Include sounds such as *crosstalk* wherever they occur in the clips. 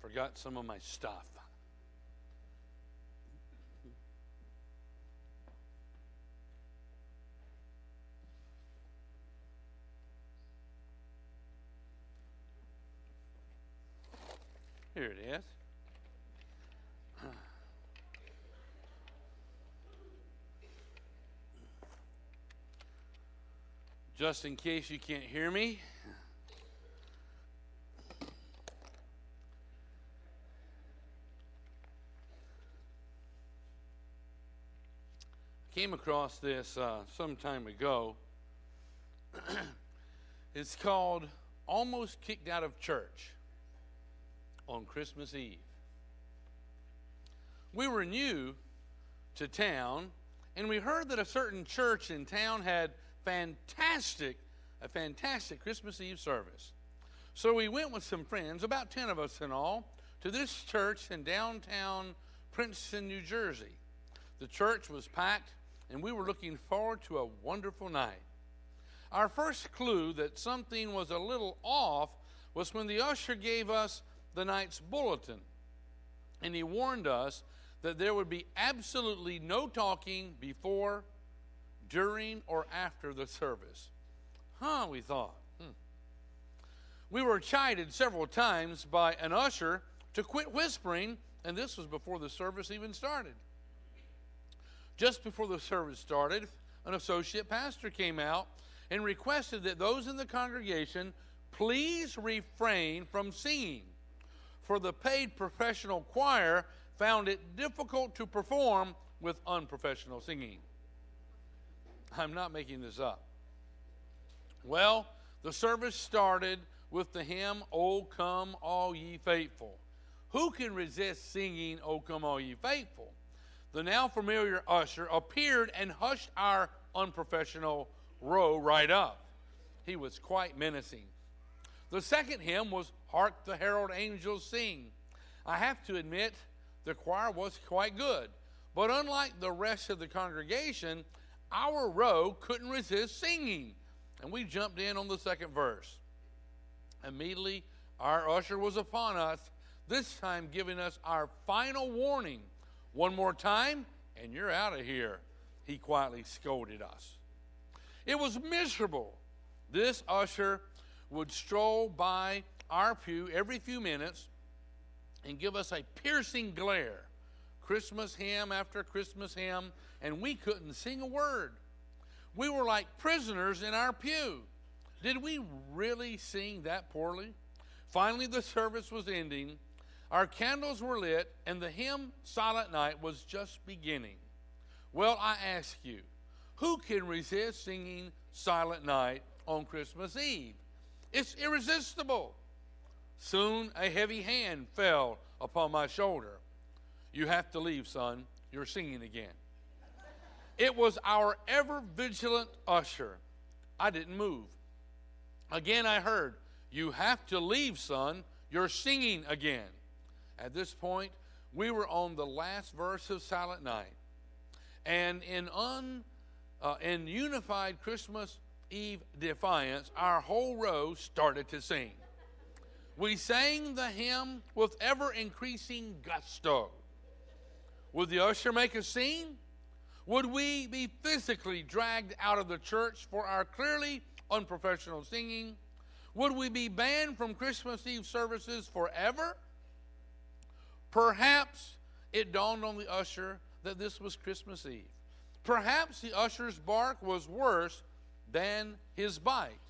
Forgot some of my stuff. Here it is. Just in case you can't hear me, came across this uh, some time ago. *clears throat* it's called Almost Kicked Out of Church on Christmas Eve. We were new to town, and we heard that a certain church in town had fantastic, a fantastic Christmas Eve service. So we went with some friends, about 10 of us in all, to this church in downtown Princeton, New Jersey. The church was packed, and we were looking forward to a wonderful night. Our first clue that something was a little off was when the usher gave us the night's bulletin. And he warned us that there would be absolutely no talking before, during, or after the service. Huh, we thought. Hmm. We were chided several times by an usher to quit whispering, and this was before the service even started. Just before the service started, an associate pastor came out and requested that those in the congregation please refrain from singing for the paid professional choir found it difficult to perform with unprofessional singing. I'm not making this up. Well, the service started with the hymn, O Come All Ye Faithful. Who can resist singing, O Come All Ye Faithful? The now familiar usher appeared and hushed our unprofessional row right up. He was quite menacing. The second hymn was Hark the Herald Angels Sing. I have to admit, the choir was quite good. But unlike the rest of the congregation, our row couldn't resist singing. And we jumped in on the second verse. Immediately, our usher was upon us, this time giving us our final warning. One more time, and you're out of here, he quietly scolded us. It was miserable. This usher would stroll by our pew every few minutes and give us a piercing glare. Christmas hymn after Christmas hymn, and we couldn't sing a word. We were like prisoners in our pew. Did we really sing that poorly? Finally, the service was ending. Our candles were lit, and the hymn Silent Night was just beginning. Well, I ask you, who can resist singing Silent Night on Christmas Eve? It's irresistible. Soon a heavy hand fell upon my shoulder. You have to leave, son. You're singing again. It was our ever vigilant usher. I didn't move. Again, I heard, You have to leave, son. You're singing again. At this point, we were on the last verse of Silent Night. And in, un, uh, in unified Christmas Eve defiance, our whole row started to sing. We sang the hymn with ever increasing gusto. Would the usher make a scene? Would we be physically dragged out of the church for our clearly unprofessional singing? Would we be banned from Christmas Eve services forever? Perhaps it dawned on the usher that this was Christmas Eve. Perhaps the usher's bark was worse than his bite.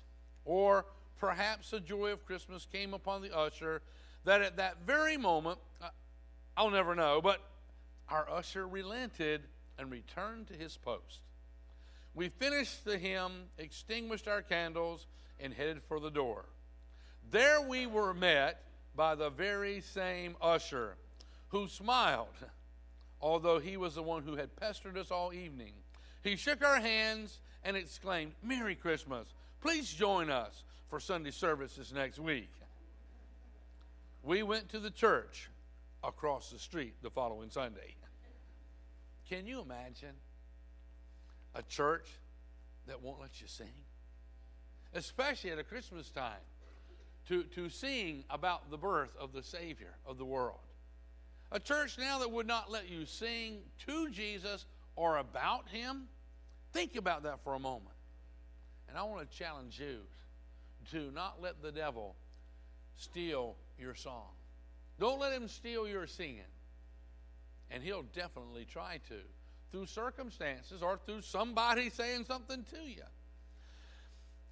Or perhaps the joy of Christmas came upon the usher that at that very moment, uh, I'll never know, but our usher relented and returned to his post. We finished the hymn, extinguished our candles, and headed for the door. There we were met by the very same usher who smiled, although he was the one who had pestered us all evening. He shook our hands and exclaimed, Merry Christmas. Please join us for Sunday services next week. We went to the church across the street the following Sunday. Can you imagine a church that won't let you sing? Especially at a Christmas time. to, to sing about the birth of the Savior of the world. A church now that would not let you sing to Jesus or about Him. Think about that for a moment. And I want to challenge you to not let the devil steal your song. Don't let him steal your singing. And he'll definitely try to through circumstances or through somebody saying something to you.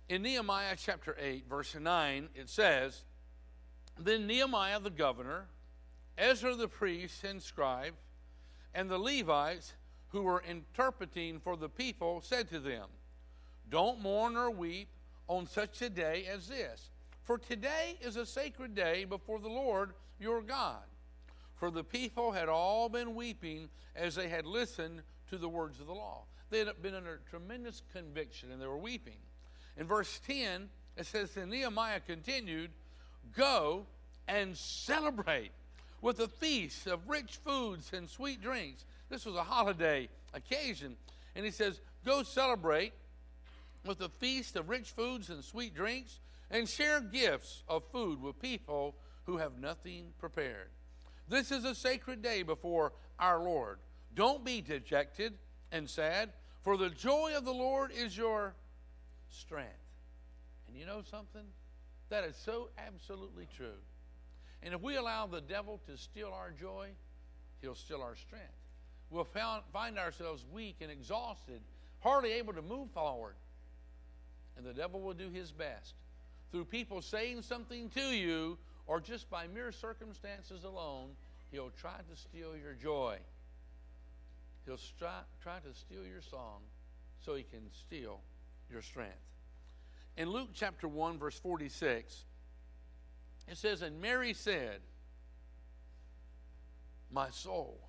In Nehemiah chapter 8, verse 9, it says, Then Nehemiah the governor, Ezra the priest and scribe, and the Levites who were interpreting for the people said to them, Don't mourn or weep on such a day as this, for today is a sacred day before the Lord your God. For the people had all been weeping as they had listened to the words of the law. They had been under tremendous conviction and they were weeping. In verse 10, it says, And Nehemiah continued, Go and celebrate with a feast of rich foods and sweet drinks. This was a holiday occasion. And he says, Go celebrate with a feast of rich foods and sweet drinks, and share gifts of food with people who have nothing prepared. This is a sacred day before our Lord. Don't be dejected and sad, for the joy of the Lord is your strength. And you know something? That is so absolutely true. And if we allow the devil to steal our joy, he'll steal our strength. We'll found, find ourselves weak and exhausted, hardly able to move forward. And the devil will do his best through people saying something to you or just by mere circumstances alone, he'll try to steal your joy. He'll try, try to steal your song so he can steal your strength. In Luke chapter 1, verse 46, it says, And Mary said, My soul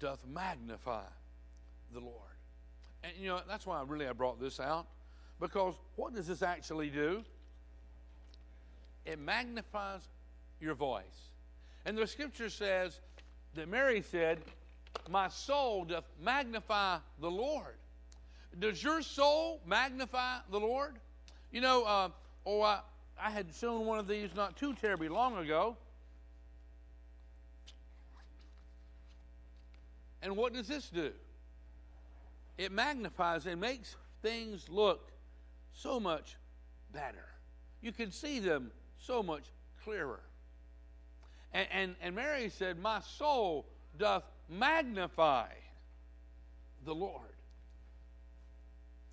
doth magnify the Lord. And you know, that's why I really I brought this out. Because what does this actually do? It magnifies your voice. And the scripture says that Mary said, My soul doth magnify the Lord. Does your soul magnify the Lord? You know, uh, oh, I, I had shown one of these not too terribly long ago. And what does this do? It magnifies and makes things look so much better. You can see them so much clearer. And, and, and Mary said, My soul doth magnify the Lord.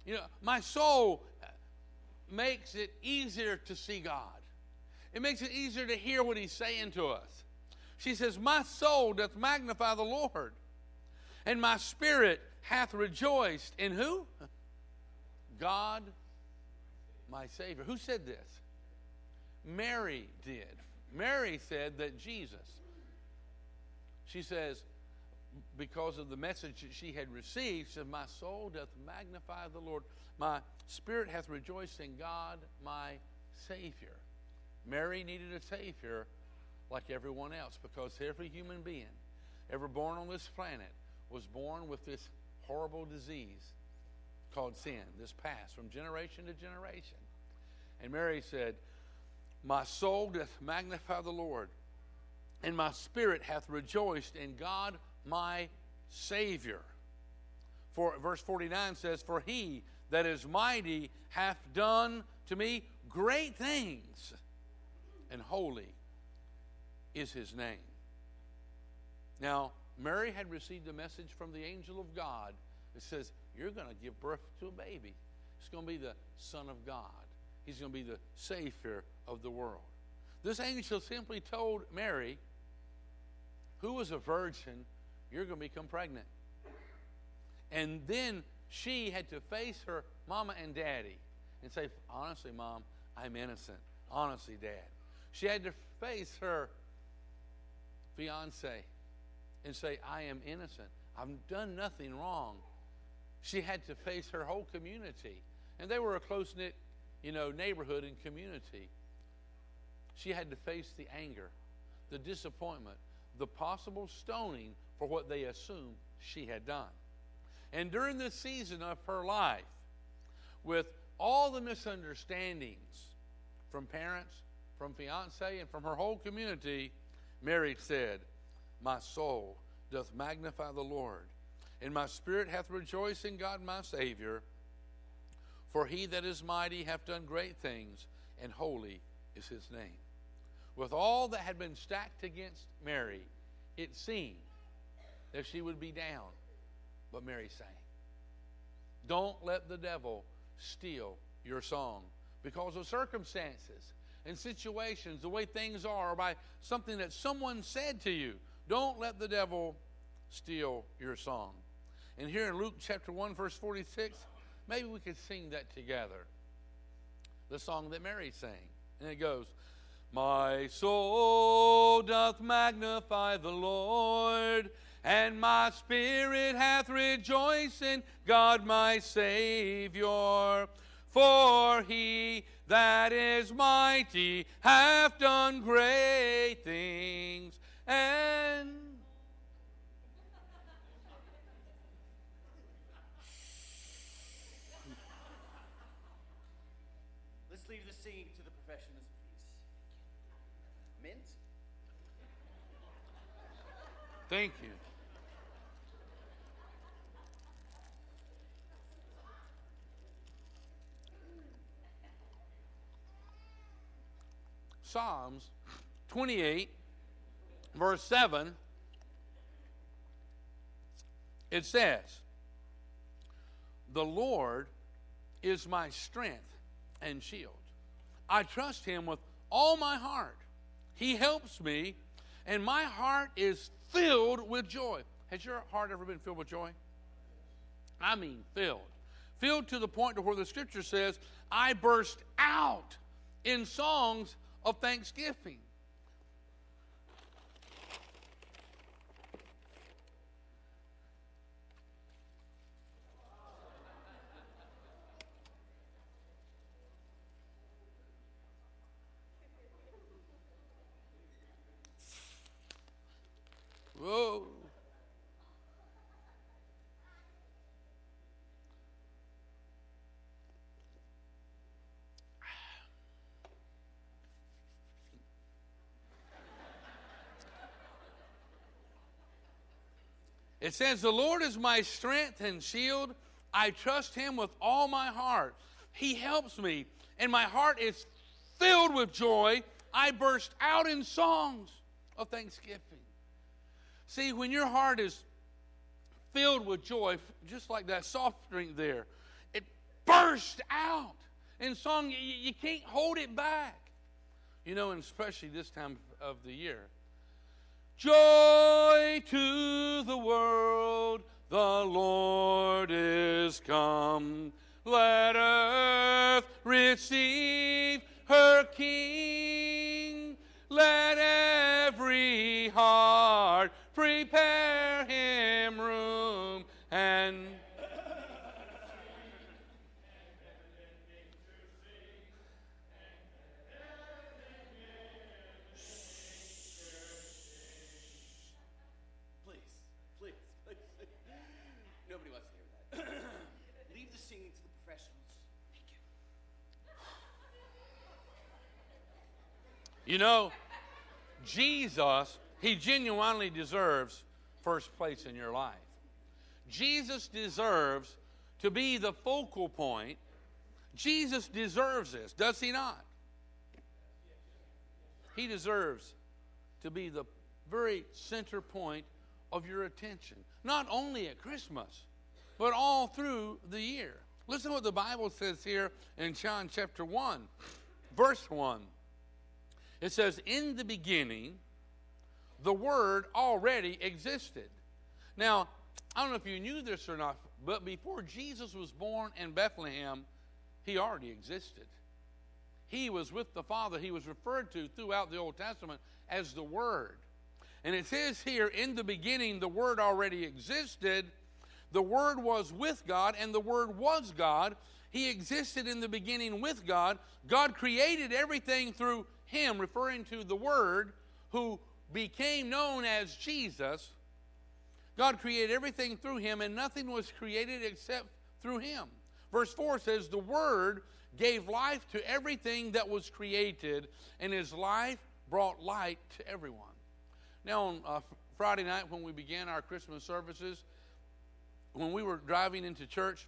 You know, my soul makes it easier to see God. It makes it easier to hear what He's saying to us. She says, My soul doth magnify the Lord, and my spirit hath rejoiced in who? God, my Savior. Who said this? Mary did. Mary said that Jesus, she says, because of the message that she had received, said, My soul doth magnify the Lord. My spirit hath rejoiced in God, my Savior. Mary needed a Savior like everyone else because every human being ever born on this planet was born with this horrible disease called sin, this passed from generation to generation. And Mary said, My soul doth magnify the Lord, and my spirit hath rejoiced in God my Savior. For verse 49 says, For he that is mighty hath done to me great things, and holy is his name. Now, Mary had received a message from the angel of God that says, You're going to give birth to a baby. It's going to be the Son of God. He's going to be the Savior of the world. This angel simply told Mary, who was a virgin, you're going to become pregnant. And then she had to face her mama and daddy and say, Honestly, mom, I'm innocent. Honestly, dad. She had to face her fiance and say, I am innocent. I've done nothing wrong. She had to face her whole community. And they were a close knit, you know, neighborhood and community. She had to face the anger, the disappointment, the possible stoning for what they assumed she had done. And during this season of her life, with all the misunderstandings from parents, from fiance and from her whole community, Mary said, My soul doth magnify the Lord, and my spirit hath rejoiced in God my Savior. For he that is mighty hath done great things, and holy is his name. With all that had been stacked against Mary, it seemed that she would be down. But Mary sang. Don't let the devil steal your song because of circumstances and situations, the way things are, by something that someone said to you. Don't let the devil steal your song. And here in Luke chapter 1, verse 46, maybe we could sing that together. The song that Mary sang. And it goes, My soul doth magnify the Lord and my spirit hath rejoiced in God my Savior. For he that is mighty hath done great things, and Let's leave the singing to the professionals, please. Mint? thank you. Psalms 28, verse 7, it says, The Lord is my strength and shield. I trust him with all my heart. He helps me, and my heart is filled with joy. Has your heart ever been filled with joy? I mean, filled. Filled to the point to where the scripture says, I burst out in songs of thanksgiving. It says, The Lord is my strength and shield. I trust him with all my heart. He helps me, and my heart is filled with joy. I burst out in songs of thanksgiving. See, when your heart is filled with joy, just like that soft drink there, it bursts out in song. You, you can't hold it back. You know, and especially this time of the year. Joy to the world, the Lord is come. Let earth receive her King. Know, Jesus, he genuinely deserves first place in your life. Jesus deserves to be the focal point. Jesus deserves this, does he not? He deserves to be the very center point of your attention, not only at Christmas, but all through the year. Listen to what the Bible says here in John chapter 1, verse 1. It says, In the beginning, the Word already existed. Now, I don't know if you knew this or not, but before Jesus was born in Bethlehem, he already existed. He was with the Father. He was referred to throughout the Old Testament as the Word. And it says here, in the beginning, the Word already existed. The Word was with God, and the Word was God. He existed in the beginning with God. God created everything through Him, referring to the Word, who became known as Jesus. God created everything through Him, and nothing was created except through Him. Verse 4 says, The Word gave life to everything that was created, and his life brought light to everyone. Now, on uh, Friday night, when we began our Christmas services, when we were driving into church,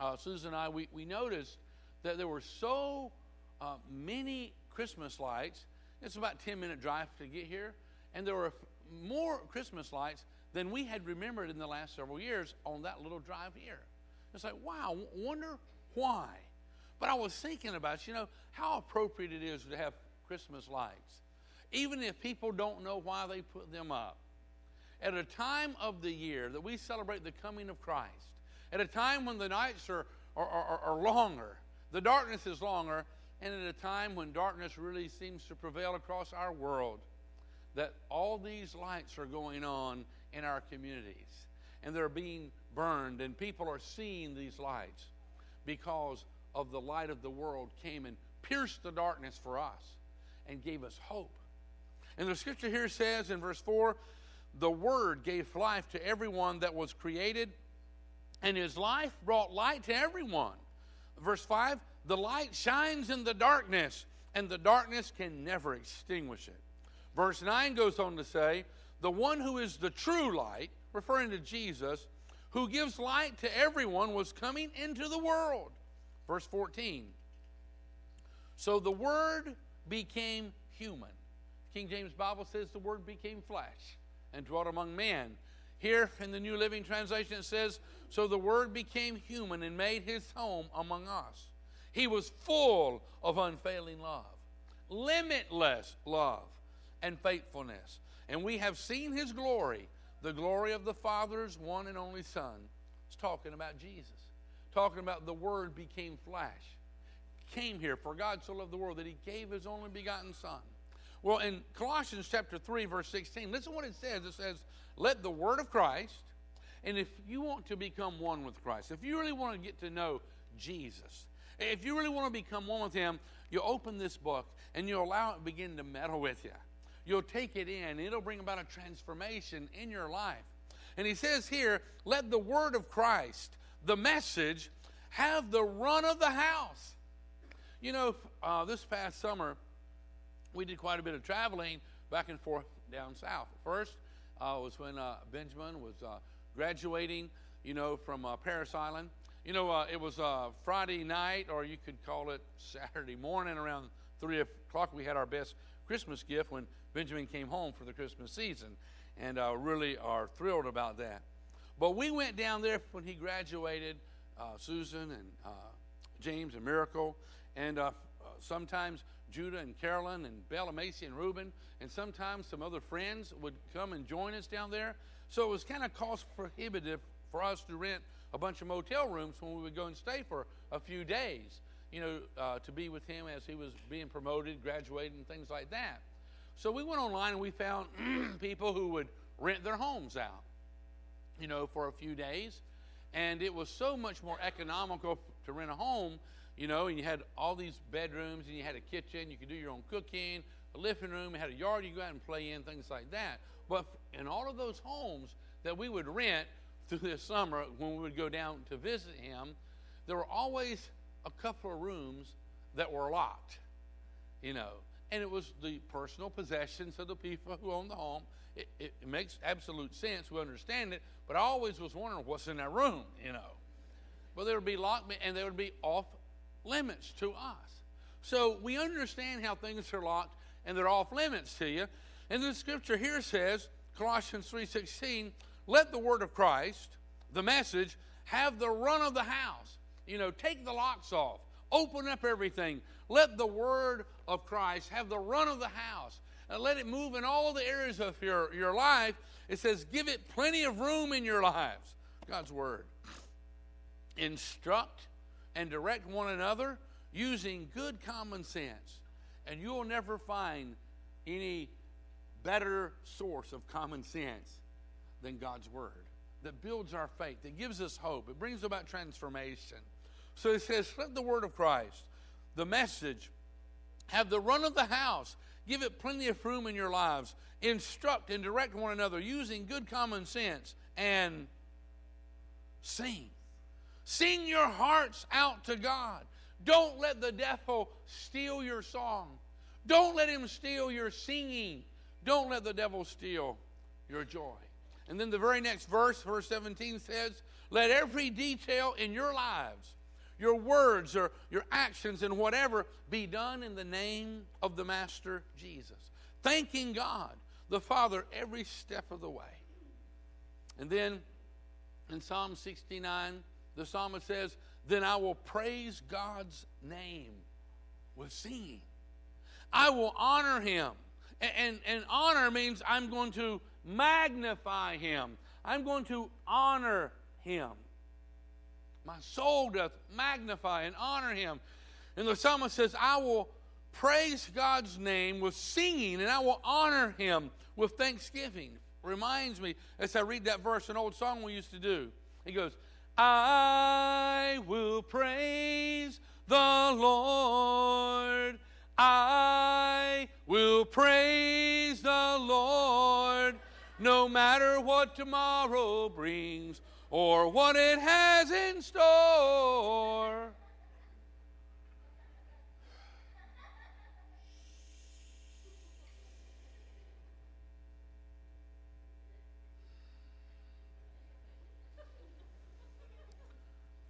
uh, Susan and I, we, we noticed that there were so uh, many Christmas lights. It's about a 10 minute drive to get here. And there were more Christmas lights than we had remembered in the last several years on that little drive here. It's like, wow, wonder why. But I was thinking about, you know, how appropriate it is to have Christmas lights, even if people don't know why they put them up. At a time of the year that we celebrate the coming of Christ, at a time when the nights are, are, are, are longer, the darkness is longer, and at a time when darkness really seems to prevail across our world, that all these lights are going on in our communities and they're being burned, and people are seeing these lights because of the light of the world came and pierced the darkness for us and gave us hope. And the scripture here says in verse 4 the word gave life to everyone that was created, and his life brought light to everyone. Verse 5 the light shines in the darkness, and the darkness can never extinguish it. Verse 9 goes on to say, The one who is the true light, referring to Jesus, who gives light to everyone, was coming into the world. Verse 14. So the Word became human. King James Bible says the Word became flesh and dwelt among men. Here in the New Living Translation it says, So the Word became human and made his home among us. He was full of unfailing love, limitless love, and faithfulness. And we have seen his glory, the glory of the Father's one and only Son. It's talking about Jesus, talking about the Word became flesh, came here, for God so loved the world that he gave his only begotten Son. Well, in Colossians chapter 3, verse 16, listen what it says. It says, Let the word of Christ, and if you want to become one with Christ, if you really want to get to know Jesus, if you really want to become one with Him, you open this book and you allow it begin to meddle with you. You'll take it in, it'll bring about a transformation in your life. And He says here, let the word of Christ, the message, have the run of the house. You know, uh, this past summer, we did quite a bit of traveling back and forth down south. First uh, was when uh, Benjamin was uh, graduating, you know, from uh, Parris Island. You know, uh, it was uh, Friday night, or you could call it Saturday morning around 3 o'clock. We had our best Christmas gift when Benjamin came home for the Christmas season, and uh, really are thrilled about that. But we went down there when he graduated, uh, Susan and uh, James and Miracle, and uh, sometimes Judah and Carolyn and Bella Macy and Reuben, and sometimes some other friends would come and join us down there. So it was kind of cost prohibitive for us to rent a bunch of motel rooms when we would go and stay for a few days, you know, uh, to be with him as he was being promoted, graduating, things like that. So we went online and we found *clears throat* people who would rent their homes out, you know, for a few days. And it was so much more economical to rent a home, you know, and you had all these bedrooms and you had a kitchen, you could do your own cooking, a living room, had a yard you go out and play in, things like that. But in all of those homes that we would rent, through this summer when we would go down to visit him, there were always a couple of rooms that were locked, you know, and it was the personal possessions of the people who owned the home. It, it, it makes absolute sense. We understand it, but I always was wondering what's in that room, you know. But there would be locked, and they would be off limits to us. So we understand how things are locked and they're off limits to you. And the scripture here says, Colossians 3:16, let the word of Christ, the message, have the run of the house. You know, take the locks off, open up everything. Let the word of Christ have the run of the house. And let it move in all the areas of your, your life. It says, give it plenty of room in your lives. God's word. Instruct and direct one another using good common sense. And you'll never find any better source of common sense than God's Word that builds our faith, that gives us hope. It brings about transformation. So he says, let the Word of Christ, the message, have the run of the house. Give it plenty of room in your lives. Instruct and direct one another using good common sense and sing. Sing your hearts out to God. Don't let the devil steal your song. Don't let him steal your singing. Don't let the devil steal your joy. And then the very next verse, verse 17 says, Let every detail in your lives, your words or your actions and whatever, be done in the name of the Master Jesus. Thanking God, the Father, every step of the way. And then in Psalm 69, the psalmist says, Then I will praise God's name with singing. I will honor him. And, and, and, honor means I'm going to magnify him. I'm going to honor him. My soul doth magnify and honor him. And the psalmist says, I will praise God's name with singing and I will honor him with thanksgiving. Reminds me, as I read that verse, an old song we used to do. He goes, I will praise the Lord. I will praise the Lord no matter what tomorrow brings or what it has in store.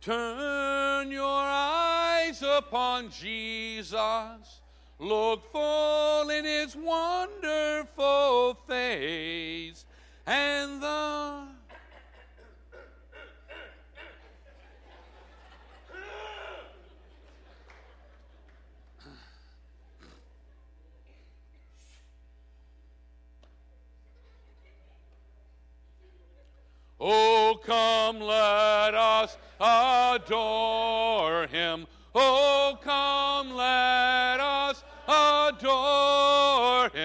Turn your eyes upon Jesus. Look full in his wonderful face, and the Oh, come, let us adore him. Oh,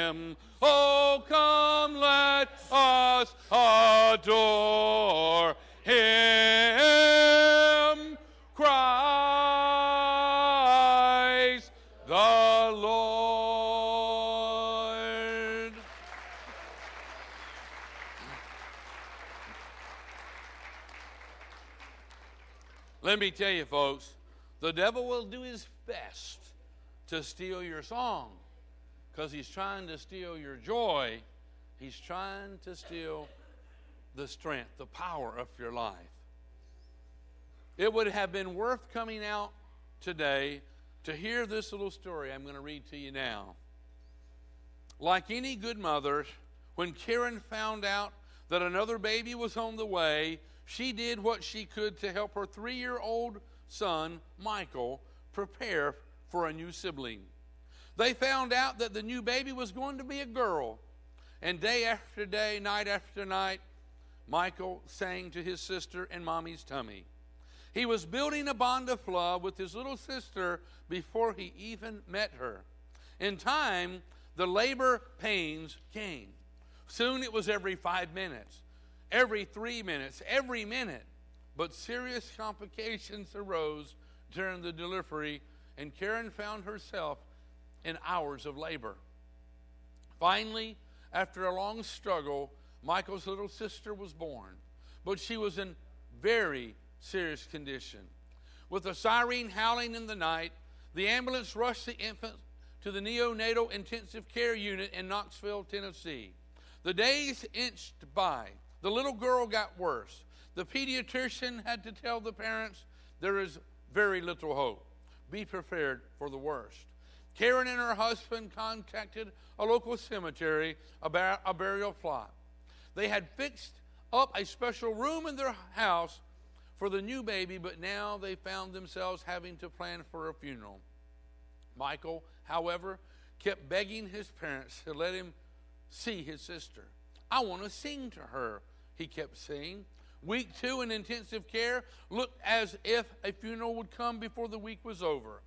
him. Oh, come, let us adore him. Christ the Lord. Let me tell you, folks, the devil will do his best to steal your song because he's trying to steal your joy. He's trying to steal the strength, the power of your life. It would have been worth coming out today to hear this little story I'm going to read to you now. Like any good mother, when Karen found out that another baby was on the way, she did what she could to help her three year old son, Michael, prepare for a new sibling. They found out that the new baby was going to be a girl. And day after day, night after night, Michael sang to his sister in mommy's tummy. He was building a bond of love with his little sister before he even met her. In time, the labor pains came. Soon it was every five minutes, every three minutes, every minute. But serious complications arose during the delivery, and Karen found herself in hours of labor. Finally, after a long struggle, Michael's little sister was born, but she was in very serious condition. With a siren howling in the night, the ambulance rushed the infant to the neonatal intensive care unit in Knoxville, Tennessee. The days inched by. The little girl got worse. The pediatrician had to tell the parents there is very little hope. Be prepared for the worst. Karen and her husband contacted a local cemetery about a burial plot. They had fixed up a special room in their house for the new baby, but now they found themselves having to plan for a funeral. Michael, however, kept begging his parents to let him see his sister. I want to sing to her, he kept saying. Week two in intensive care looked as if a funeral would come before the week was over.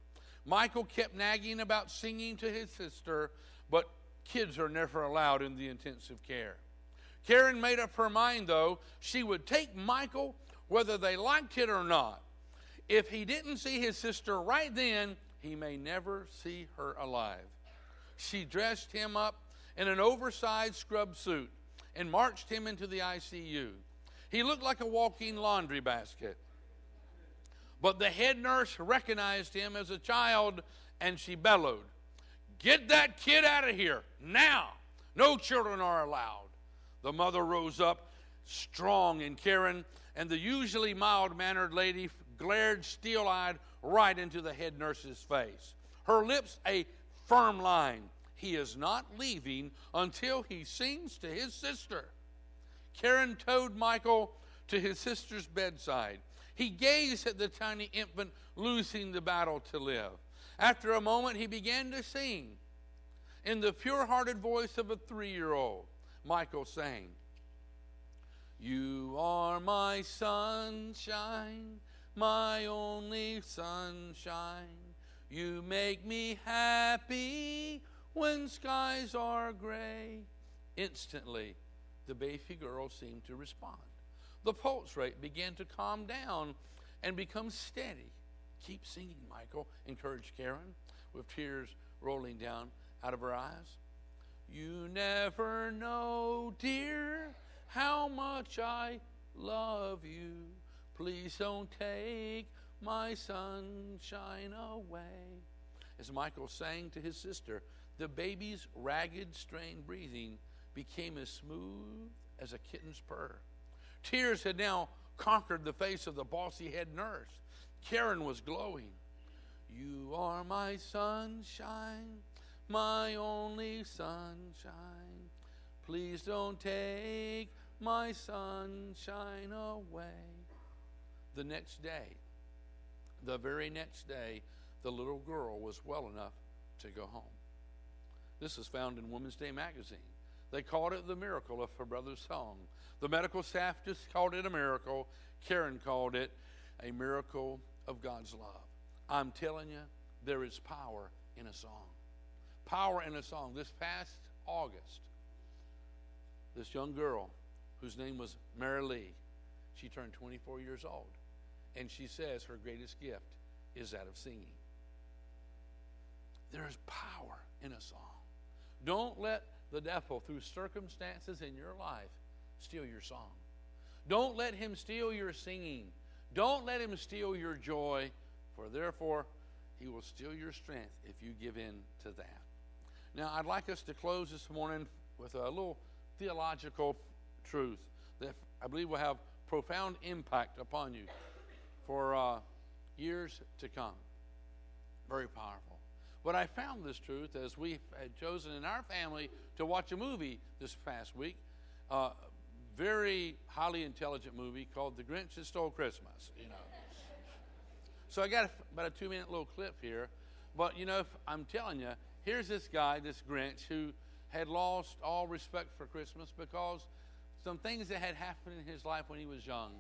Michael kept nagging about singing to his sister, but kids are never allowed in the intensive care. Karen made up her mind, though, she would take Michael whether they liked it or not. If he didn't see his sister right then, he may never see her alive. She dressed him up in an oversized scrub suit and marched him into the ICU. He looked like a walking laundry basket. But the head nurse recognized him as a child and she bellowed, Get that kid out of here now! No children are allowed. The mother rose up, strong and caring, and the usually mild mannered lady glared steel eyed right into the head nurse's face. Her lips a firm line. He is not leaving until he sings to his sister. Karen towed Michael to his sister's bedside. He gazed at the tiny infant losing the battle to live. After a moment, he began to sing. In the pure hearted voice of a three year old, Michael sang, You are my sunshine, my only sunshine. You make me happy when skies are gray. Instantly, the baby girl seemed to respond. The pulse rate began to calm down and become steady. Keep singing, Michael, encouraged Karen, with tears rolling down out of her eyes. You never know, dear, how much I love you. Please don't take my sunshine away. As Michael sang to his sister, the baby's ragged, strained breathing became as smooth as a kitten's purr. Tears had now conquered the face of the bossy head nurse. Karen was glowing. You are my sunshine, my only sunshine. Please don't take my sunshine away. The next day, the very next day, the little girl was well enough to go home. This is found in Women's Day magazine. They called it the miracle of her brother's song. The medical staff just called it a miracle. Karen called it a miracle of God's love. I'm telling you, there is power in a song. Power in a song. This past August, this young girl, whose name was Mary Lee, she turned 24 years old. And she says her greatest gift is that of singing. There is power in a song. Don't let the devil, through circumstances in your life, steal your song. Don't let him steal your singing. Don't let him steal your joy, for therefore he will steal your strength if you give in to that. Now, I'd like us to close this morning with a little theological truth that I believe will have profound impact upon you for uh, years to come. Very powerful. But I found this truth as we had chosen in our family to watch a movie this past week. Uh, very highly intelligent movie called The Grinch That Stole Christmas, you know. so I got about a two minute little clip here. But, you know, I'm telling you, here's this guy, this Grinch, who had lost all respect for Christmas because some things that had happened in his life when he was young.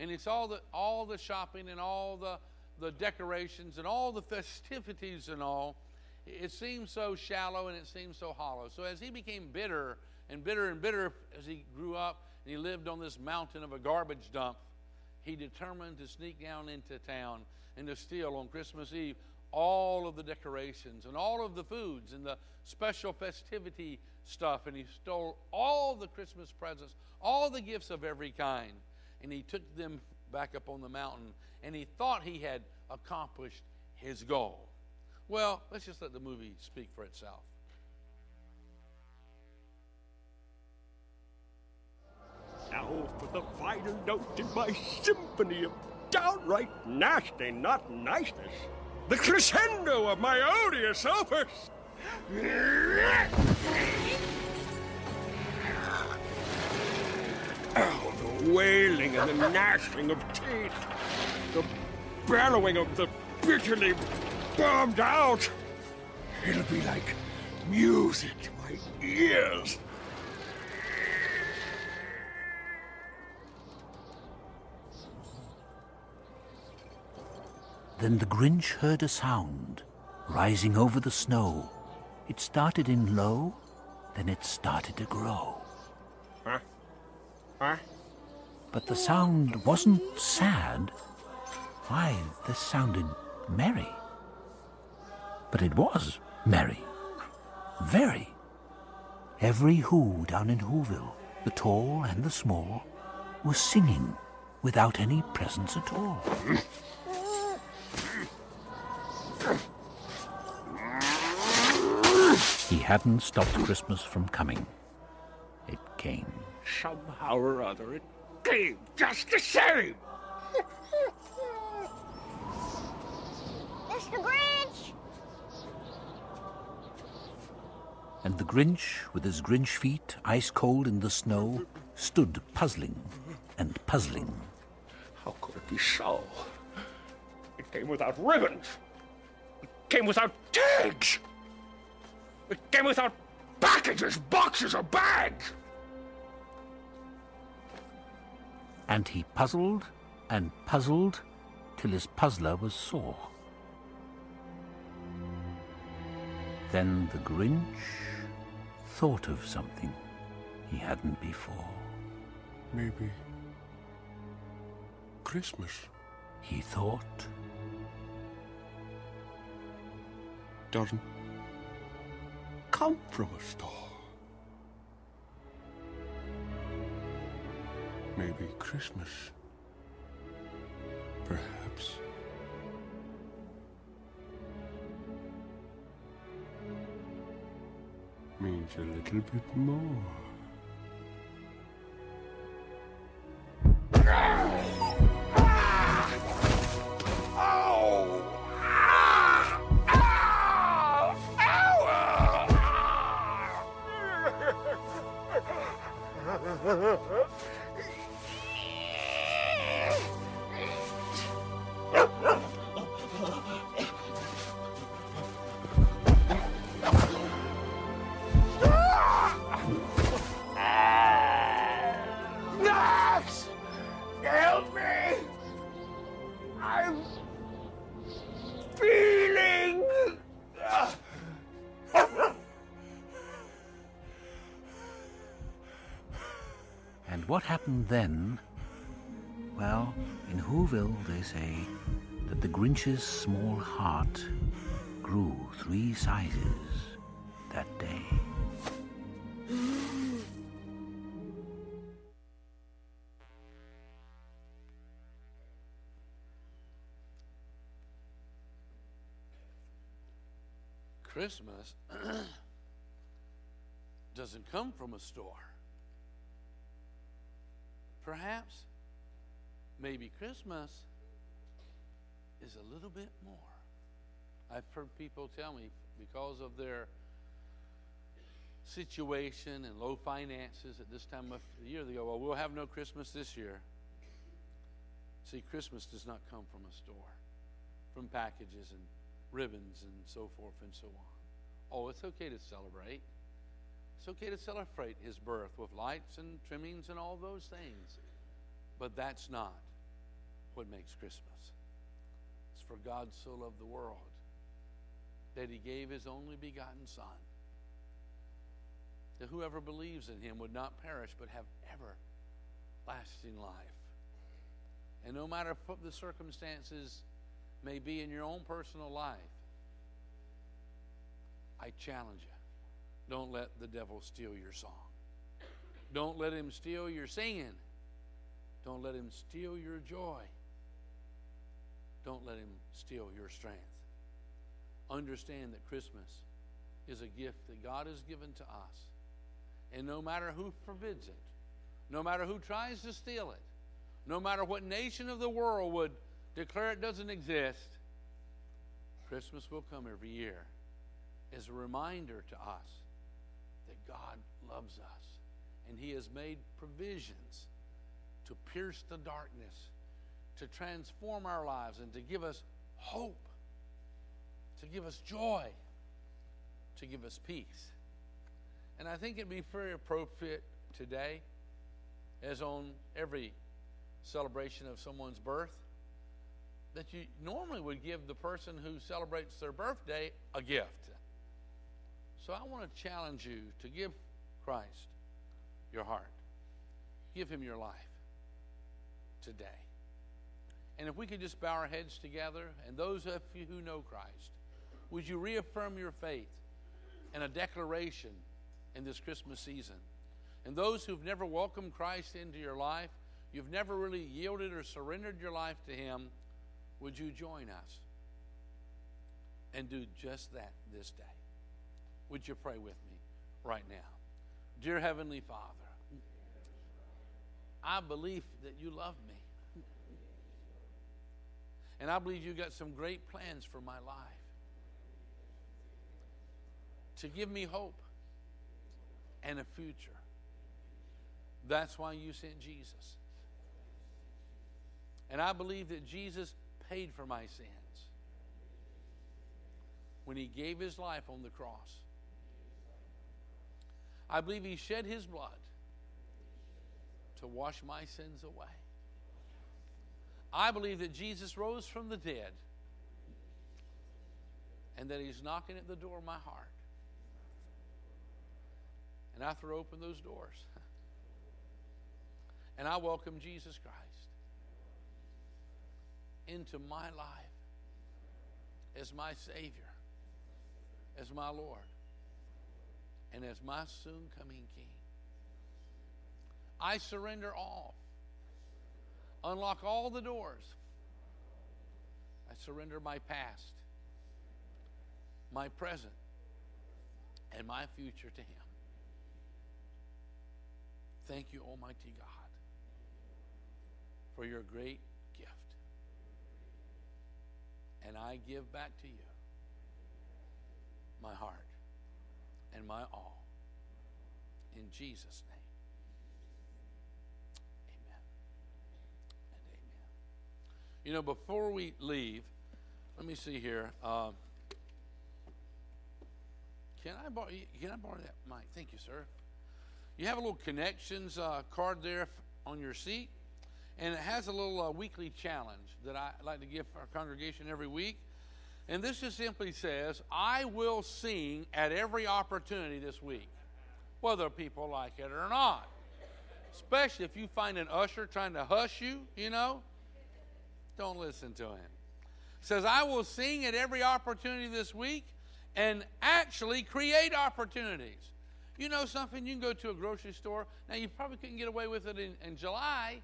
And it's all the, all the shopping and all the, the decorations and all the festivities and all. It seemed so shallow and it seemed so hollow. So as he became bitter and bitter and bitter as he grew up and he lived on this mountain of a garbage dump, he determined to sneak down into town and to steal on Christmas Eve all of the decorations and all of the foods and the special festivity stuff. And he stole all the Christmas presents, all the gifts of every kind and he took them back up on the mountain, and he thought he had accomplished his goal. Well, let's just let the movie speak for itself. Now for the final note in my symphony of downright nasty, not niceness. The crescendo of my odious opus. Oh, the wailing and the gnashing of teeth. The bellowing of the bitterly bombed out. It'll be like music to my ears. Then the Grinch heard a sound rising over the snow. It started in low, then it started to grow. Huh? Huh? But the sound wasn't sad. Why, this sounded merry. But it was merry. Very. Every who down in Whoville, the tall and the small, was singing without any presents at all. He hadn't stopped Christmas from coming. It came. Somehow or other, it came just the same. Mr. Grinch! And the Grinch, with his Grinch feet ice cold in the snow, stood puzzling and puzzling. How could it be so? It came without ribbons. It came without tags. It came without packages, boxes, or bags. And he puzzled and puzzled till his puzzler was sore. Then the Grinch thought of something he hadn't before. Maybe Christmas He thought, doesn't come from a store. Maybe Christmas, perhaps, means a little bit more. And then? Well, in Whoville they say that the Grinch's small heart grew three sizes that day. Christmas *clears throat* doesn't come from a store. Perhaps, maybe Christmas is a little bit more. I've heard people tell me because of their situation and low finances at this time of the year, they go, Well, we'll have no Christmas this year. See, Christmas does not come from a store, from packages and ribbons and so forth and so on. Oh, it's okay to celebrate. It's okay to celebrate his birth with lights and trimmings and all those things. But that's not what makes Christmas. It's for God so loved the world that he gave his only begotten Son, that whoever believes in him would not perish but have everlasting life. And no matter what the circumstances may be in your own personal life, I challenge you. Don't let the devil steal your song. Don't let him steal your singing. Don't let him steal your joy. Don't let him steal your strength. Understand that Christmas is a gift that God has given to us. And no matter who forbids it, no matter who tries to steal it, no matter what nation of the world would declare it doesn't exist, Christmas will come every year as a reminder to us that God loves us and He has made provisions to pierce the darkness, to transform our lives, and to give us hope, to give us joy, to give us peace. And I think it'd be very appropriate today, as on every celebration of someone's birth, that you normally would give the person who celebrates their birthday a gift. So I want to challenge you to give Christ your heart. Give him your life today. And if we could just bow our heads together, and those of you who know Christ, would you reaffirm your faith in a declaration in this Christmas season? And those who've never welcomed Christ into your life, you've never really yielded or surrendered your life to Him, would you join us and do just that this day? Would you pray with me right now? Dear Heavenly Father, I believe that you love me. And I believe you've got some great plans for my life to give me hope and a future. That's why you sent Jesus. And I believe that Jesus paid for my sins when he gave his life on the cross. I believe he shed his blood to wash my sins away. I believe that Jesus rose from the dead and that he's knocking at the door of my heart. And I throw open those doors. *laughs* and I welcome Jesus Christ into my life as my Savior, as my Lord, and as my soon coming King. I surrender all. Unlock all the doors. I surrender my past, my present, and my future to Him. Thank you, Almighty God, for your great gift. And I give back to you my heart and my all. In Jesus' name. You know, before we leave, let me see here. Um, can I borrow? Can I borrow that mic? Thank you, sir. You have a little connections uh, card there on your seat, and it has a little uh, weekly challenge that I like to give our congregation every week. And this just simply says, I will sing at every opportunity this week, whether people like it or not. Especially if you find an usher trying to hush you, you know, don't listen to him. Says, I will sing at every opportunity this week and actually create opportunities. You know something? You can go to a grocery store. Now, you probably couldn't get away with it in, in July.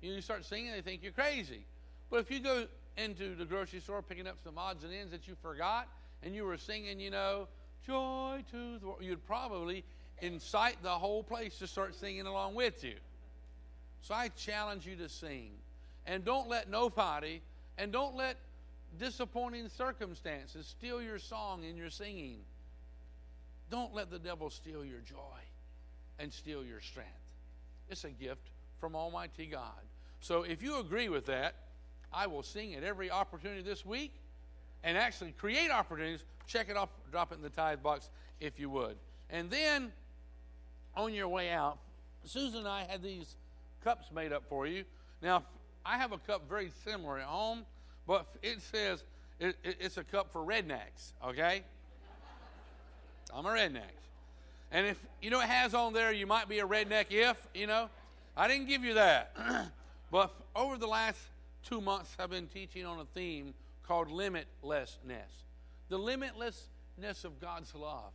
You, start singing, they think you're crazy. But if you go into the grocery store picking up some odds and ends that you forgot, and you were singing, you know, joy to the world, you'd probably incite the whole place to start singing along with you. So I challenge you to sing. And don't let nobody, and don't let disappointing circumstances steal your song and your singing. Don't let the devil steal your joy and steal your strength. It's a gift from Almighty God. So if you agree with that, I will sing at every opportunity this week and actually create opportunities. Check it off, drop it in the tithe box if you would. And then on your way out, Susan and I had these cups made up for you. Now, I have a cup very similar at home, but it says it, it, it's a cup for rednecks, okay? I'm a redneck. And if you know it has on there, you might be a redneck if, you know. I didn't give you that. *clears throat* but over the last two months, I've been teaching on a theme called limitlessness. The limitlessness of God's love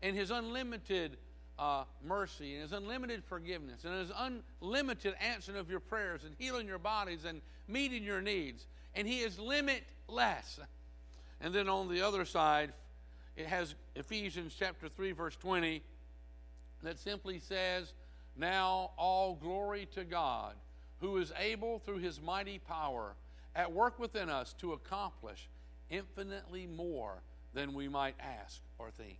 and His unlimited uh, mercy and His unlimited forgiveness and His unlimited answering of your prayers and healing your bodies and meeting your needs. And He is limitless. And then on the other side, it has Ephesians chapter 3, verse 20, that simply says, Now all glory to God, who is able through his mighty power at work within us to accomplish infinitely more than we might ask or think.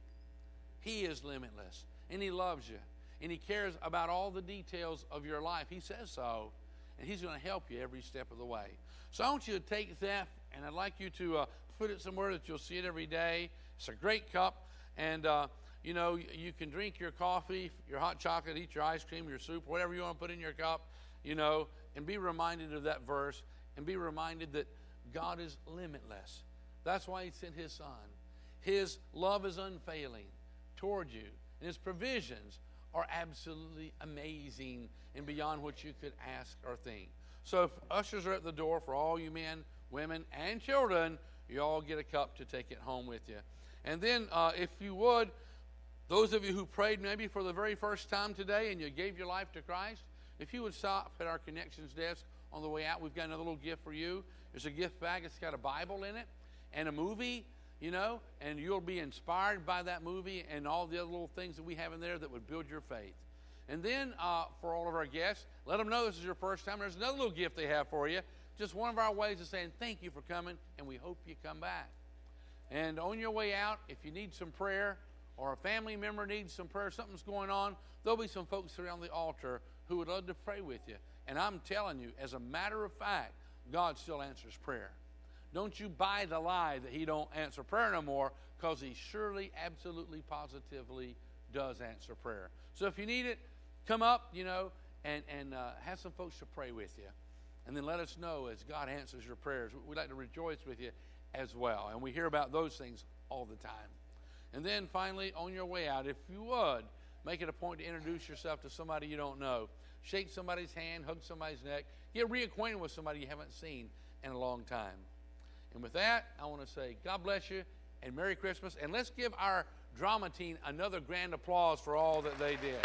He is limitless, and he loves you, and he cares about all the details of your life. He says so, and he's going to help you every step of the way. So I want you to take that, and I'd like you to uh, put it somewhere that you'll see it every day. It's a great cup, and uh, you know you can drink your coffee, your hot chocolate, eat your ice cream, your soup, whatever you want to put in your cup, you know, and be reminded of that verse, and be reminded that God is limitless. That's why He sent His Son. His love is unfailing toward you, and His provisions are absolutely amazing and beyond what you could ask or think. So, if ushers are at the door for all you men, women, and children, you all get a cup to take it home with you. And then, uh, if you would, those of you who prayed maybe for the very first time today and you gave your life to Christ, if you would stop at our connections desk on the way out, we've got another little gift for you. There's a gift bag, it's got a Bible in it and a movie. You know, and you'll be inspired by that movie and all the other little things that we have in there that would build your faith. And then uh, for all of our guests, let them know this is your first time. There's another little gift they have for you. Just one of our ways of saying thank you for coming, and we hope you come back. And on your way out, if you need some prayer or a family member needs some prayer, something's going on, there'll be some folks around the altar who would love to pray with you. And I'm telling you, as a matter of fact, God still answers prayer. Don't you buy the lie that He don't answer prayer no more, because He surely, absolutely, positively does answer prayer. So if you need it, come up, you know, and, and uh, have some folks to pray with you. And then let us know as God answers your prayers. We'd like to rejoice with you as well. And we hear about those things all the time. And then finally, on your way out, if you would, make it a point to introduce yourself to somebody you don't know. Shake somebody's hand, hug somebody's neck, get reacquainted with somebody you haven't seen in a long time. And with that, I want to say God bless you and Merry Christmas. And let's give our drama team another grand applause for all that they did.